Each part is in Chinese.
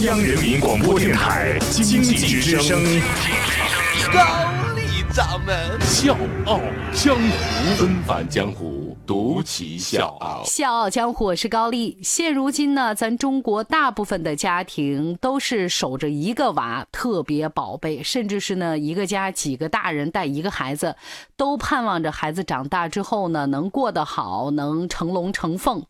央人民广播电台经济之声，高丽掌门笑傲江湖，纷返江湖。独骑笑傲，笑傲江湖，我是高丽。现如今呢，咱中国大部分的家庭都是守着一个娃，特别宝贝，甚至是呢一个家几个大人带一个孩子，都盼望着孩子长大之后呢能过得好，能成龙成凤。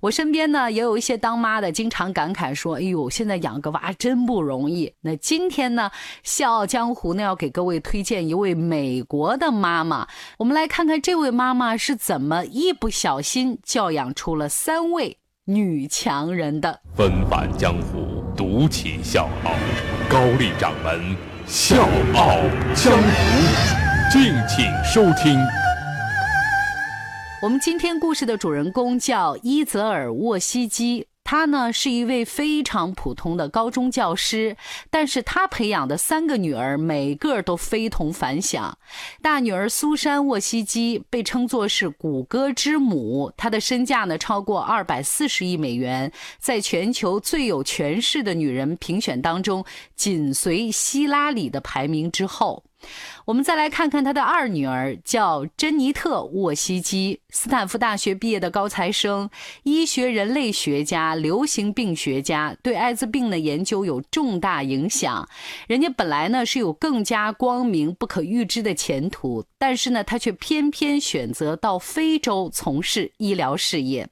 我身边呢也有一些当妈的，经常感慨说：“哎呦，现在养个娃真不容易。”那今天呢，笑傲江湖呢要给各位推荐一位美国的妈妈，我们来看看这位妈妈是怎么。一不小心教养出了三位女强人的纷繁江湖，独起笑傲，高丽掌门笑傲江湖，敬请收听。我们今天故事的主人公叫伊泽尔沃西基。他呢是一位非常普通的高中教师，但是他培养的三个女儿每个都非同凡响。大女儿苏珊·沃西基被称作是谷歌之母，她的身价呢超过二百四十亿美元，在全球最有权势的女人评选当中，紧随希拉里的排名之后。我们再来看看他的二女儿，叫珍妮特·沃西基，斯坦福大学毕业的高材生，医学人类学家、流行病学家，对艾滋病的研究有重大影响。人家本来呢是有更加光明、不可预知的前途，但是呢，他却偏偏选择到非洲从事医疗事业。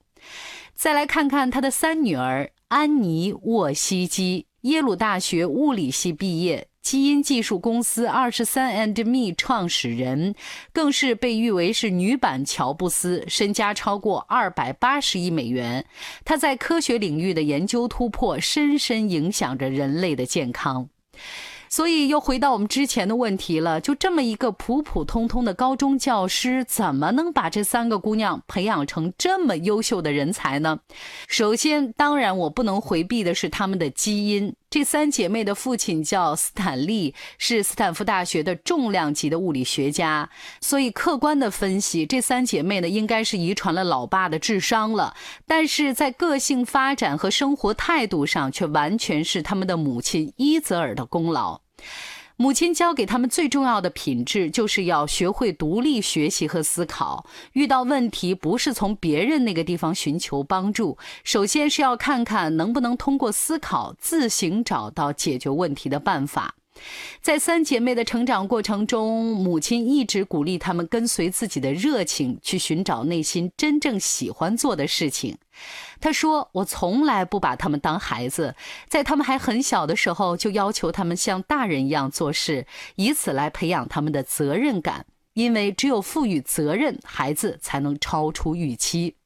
再来看看他的三女儿，安妮·沃西基，耶鲁大学物理系毕业。基因技术公司二十三 and me 创始人，更是被誉为是女版乔布斯，身家超过二百八十亿美元。他在科学领域的研究突破，深深影响着人类的健康。所以又回到我们之前的问题了，就这么一个普普通通的高中教师，怎么能把这三个姑娘培养成这么优秀的人才呢？首先，当然我不能回避的是她们的基因。这三姐妹的父亲叫斯坦利，是斯坦福大学的重量级的物理学家，所以客观的分析，这三姐妹呢应该是遗传了老爸的智商了，但是在个性发展和生活态度上，却完全是他们的母亲伊泽尔的功劳。母亲教给他们最重要的品质，就是要学会独立学习和思考。遇到问题，不是从别人那个地方寻求帮助，首先是要看看能不能通过思考自行找到解决问题的办法。在三姐妹的成长过程中，母亲一直鼓励她们跟随自己的热情，去寻找内心真正喜欢做的事情。她说：“我从来不把她们当孩子，在她们还很小的时候，就要求她们像大人一样做事，以此来培养他们的责任感。因为只有赋予责任，孩子才能超出预期。”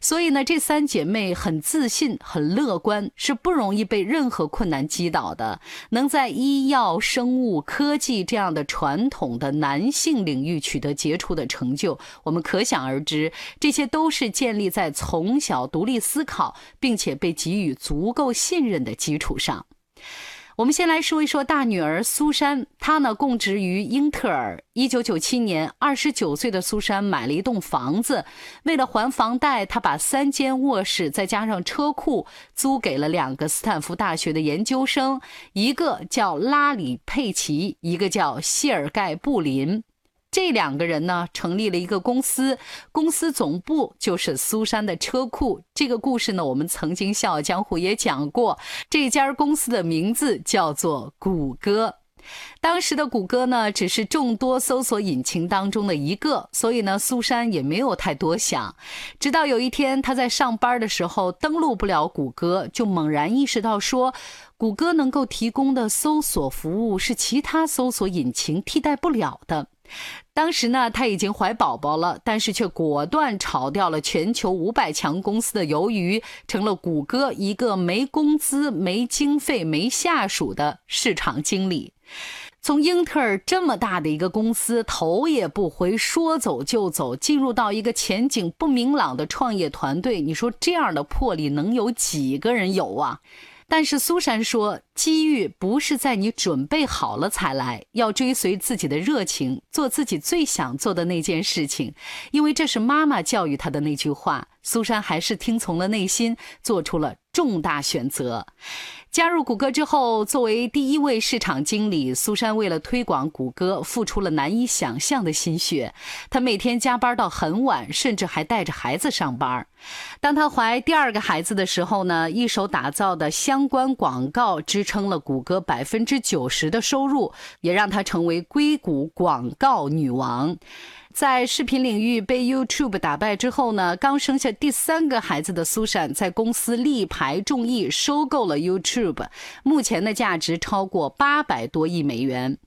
所以呢，这三姐妹很自信、很乐观，是不容易被任何困难击倒的。能在医药、生物、科技这样的传统的男性领域取得杰出的成就，我们可想而知，这些都是建立在从小独立思考，并且被给予足够信任的基础上。我们先来说一说大女儿苏珊，她呢供职于英特尔。一九九七年，二十九岁的苏珊买了一栋房子，为了还房贷，她把三间卧室再加上车库租给了两个斯坦福大学的研究生，一个叫拉里·佩奇，一个叫谢尔盖·布林。这两个人呢，成立了一个公司，公司总部就是苏珊的车库。这个故事呢，我们曾经《笑傲江湖》也讲过。这家公司的名字叫做谷歌。当时的谷歌呢，只是众多搜索引擎当中的一个，所以呢，苏珊也没有太多想。直到有一天，他在上班的时候登录不了谷歌，就猛然意识到说，谷歌能够提供的搜索服务是其他搜索引擎替代不了的。当时呢，他已经怀宝宝了，但是却果断炒掉了全球五百强公司的鱿鱼，成了谷歌一个没工资、没经费、没下属的市场经理。从英特尔这么大的一个公司，头也不回，说走就走，进入到一个前景不明朗的创业团队，你说这样的魄力能有几个人有啊？但是苏珊说，机遇不是在你准备好了才来，要追随自己的热情，做自己最想做的那件事情，因为这是妈妈教育她的那句话：苏珊还是听从了内心，做出了重大选择。加入谷歌之后，作为第一位市场经理，苏珊为了推广谷歌，付出了难以想象的心血。她每天加班到很晚，甚至还带着孩子上班。当她怀第二个孩子的时候呢，一手打造的相关广告支撑了谷歌百分之九十的收入，也让她成为硅谷广告女王。在视频领域被 YouTube 打败之后呢，刚生下第三个孩子的苏珊在公司力排众议收购了 YouTube，目前的价值超过八百多亿美元。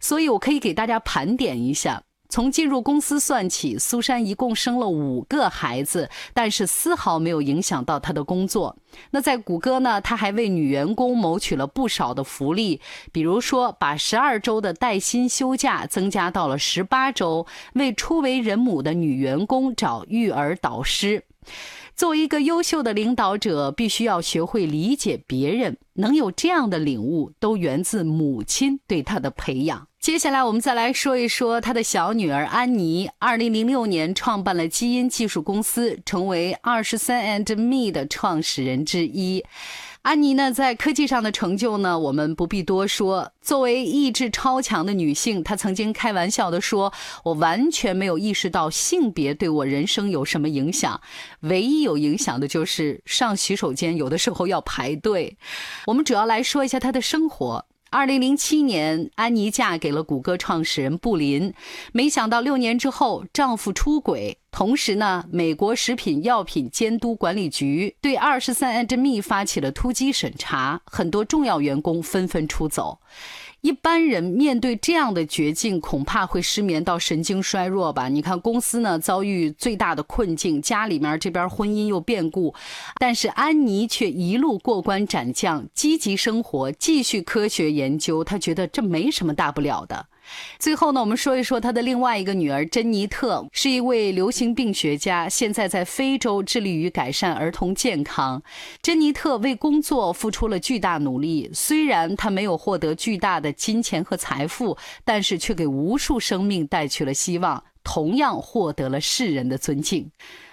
所以我可以给大家盘点一下。从进入公司算起，苏珊一共生了五个孩子，但是丝毫没有影响到她的工作。那在谷歌呢，她还为女员工谋取了不少的福利，比如说把十二周的带薪休假增加到了十八周，为初为人母的女员工找育儿导师。作为一个优秀的领导者，必须要学会理解别人。能有这样的领悟，都源自母亲对他的培养。接下来，我们再来说一说他的小女儿安妮。二零零六年创办了基因技术公司，成为二十三 and me 的创始人之一。安妮呢，在科技上的成就呢，我们不必多说。作为意志超强的女性，她曾经开玩笑地说：“我完全没有意识到性别对我人生有什么影响，唯一有影响的就是上洗手间有的时候要排队。”我们主要来说一下她的生活。二零零七年，安妮嫁给了谷歌创始人布林。没想到六年之后，丈夫出轨。同时呢，美国食品药品监督管理局对二十三 and me 发起了突击审查，很多重要员工纷纷出走。一般人面对这样的绝境，恐怕会失眠到神经衰弱吧？你看，公司呢遭遇最大的困境，家里面这边婚姻又变故，但是安妮却一路过关斩将，积极生活，继续科学研究。她觉得这没什么大不了的。最后呢，我们说一说他的另外一个女儿珍妮特，是一位流行病学家，现在在非洲致力于改善儿童健康。珍妮特为工作付出了巨大努力，虽然她没有获得巨大的金钱和财富，但是却给无数生命带去了希望，同样获得了世人的尊敬。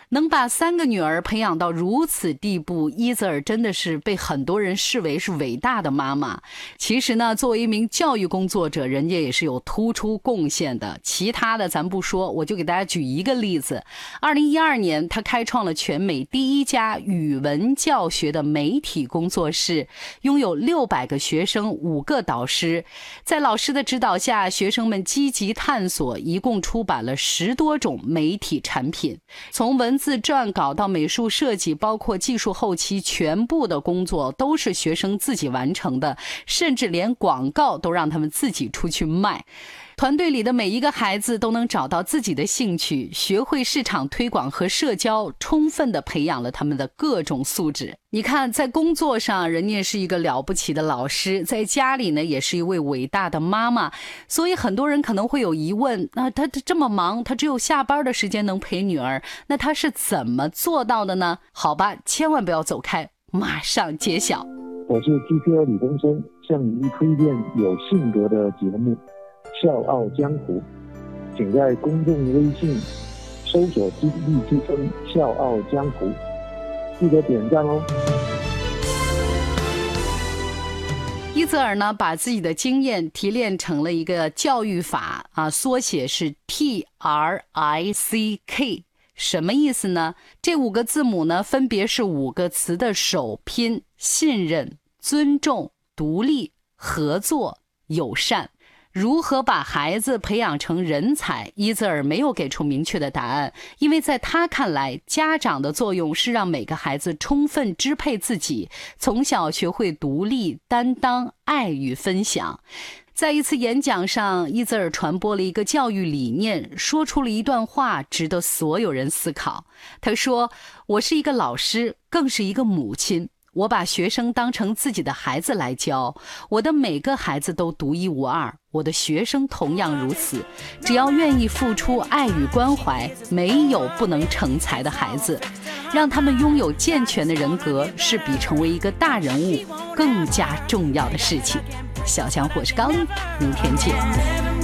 能把三个女儿培养到如此地步，伊泽尔真的是被很多人视为是伟大的妈妈。其实呢，作为一名教育工作者，人家也是有突出贡献的。其他的咱不说，我就给大家举一个例子：二零一二年，他开创了全美第一家语文教学的媒体工作室，拥有六百个学生，五个导师。在老师的指导下，学生们积极探索，一共出版了十多种媒体产品，从文。自撰稿到美术设计，包括技术后期，全部的工作都是学生自己完成的，甚至连广告都让他们自己出去卖。团队里的每一个孩子都能找到自己的兴趣，学会市场推广和社交，充分的培养了他们的各种素质。你看，在工作上，人家是一个了不起的老师；在家里呢，也是一位伟大的妈妈。所以，很多人可能会有疑问：那他这么忙，他只有下班的时间能陪女儿，那他是怎么做到的呢？好吧，千万不要走开，马上揭晓。我是 TPL 李东升，向您推荐有性格的节目。笑傲江湖，请在公众微信搜索“金立之声笑傲江湖”，记得点赞哦。伊泽尔呢，把自己的经验提炼成了一个教育法啊，缩写是 T R I C K，什么意思呢？这五个字母呢，分别是五个词的首拼：信任、尊重、独立、合作、友善。如何把孩子培养成人才？伊泽尔没有给出明确的答案，因为在他看来，家长的作用是让每个孩子充分支配自己，从小学会独立、担当、爱与分享。在一次演讲上，伊泽尔传播了一个教育理念，说出了一段话，值得所有人思考。他说：“我是一个老师，更是一个母亲。”我把学生当成自己的孩子来教，我的每个孩子都独一无二，我的学生同样如此。只要愿意付出爱与关怀，没有不能成才的孩子。让他们拥有健全的人格，是比成为一个大人物更加重要的事情。小强，我是高丽，明天见。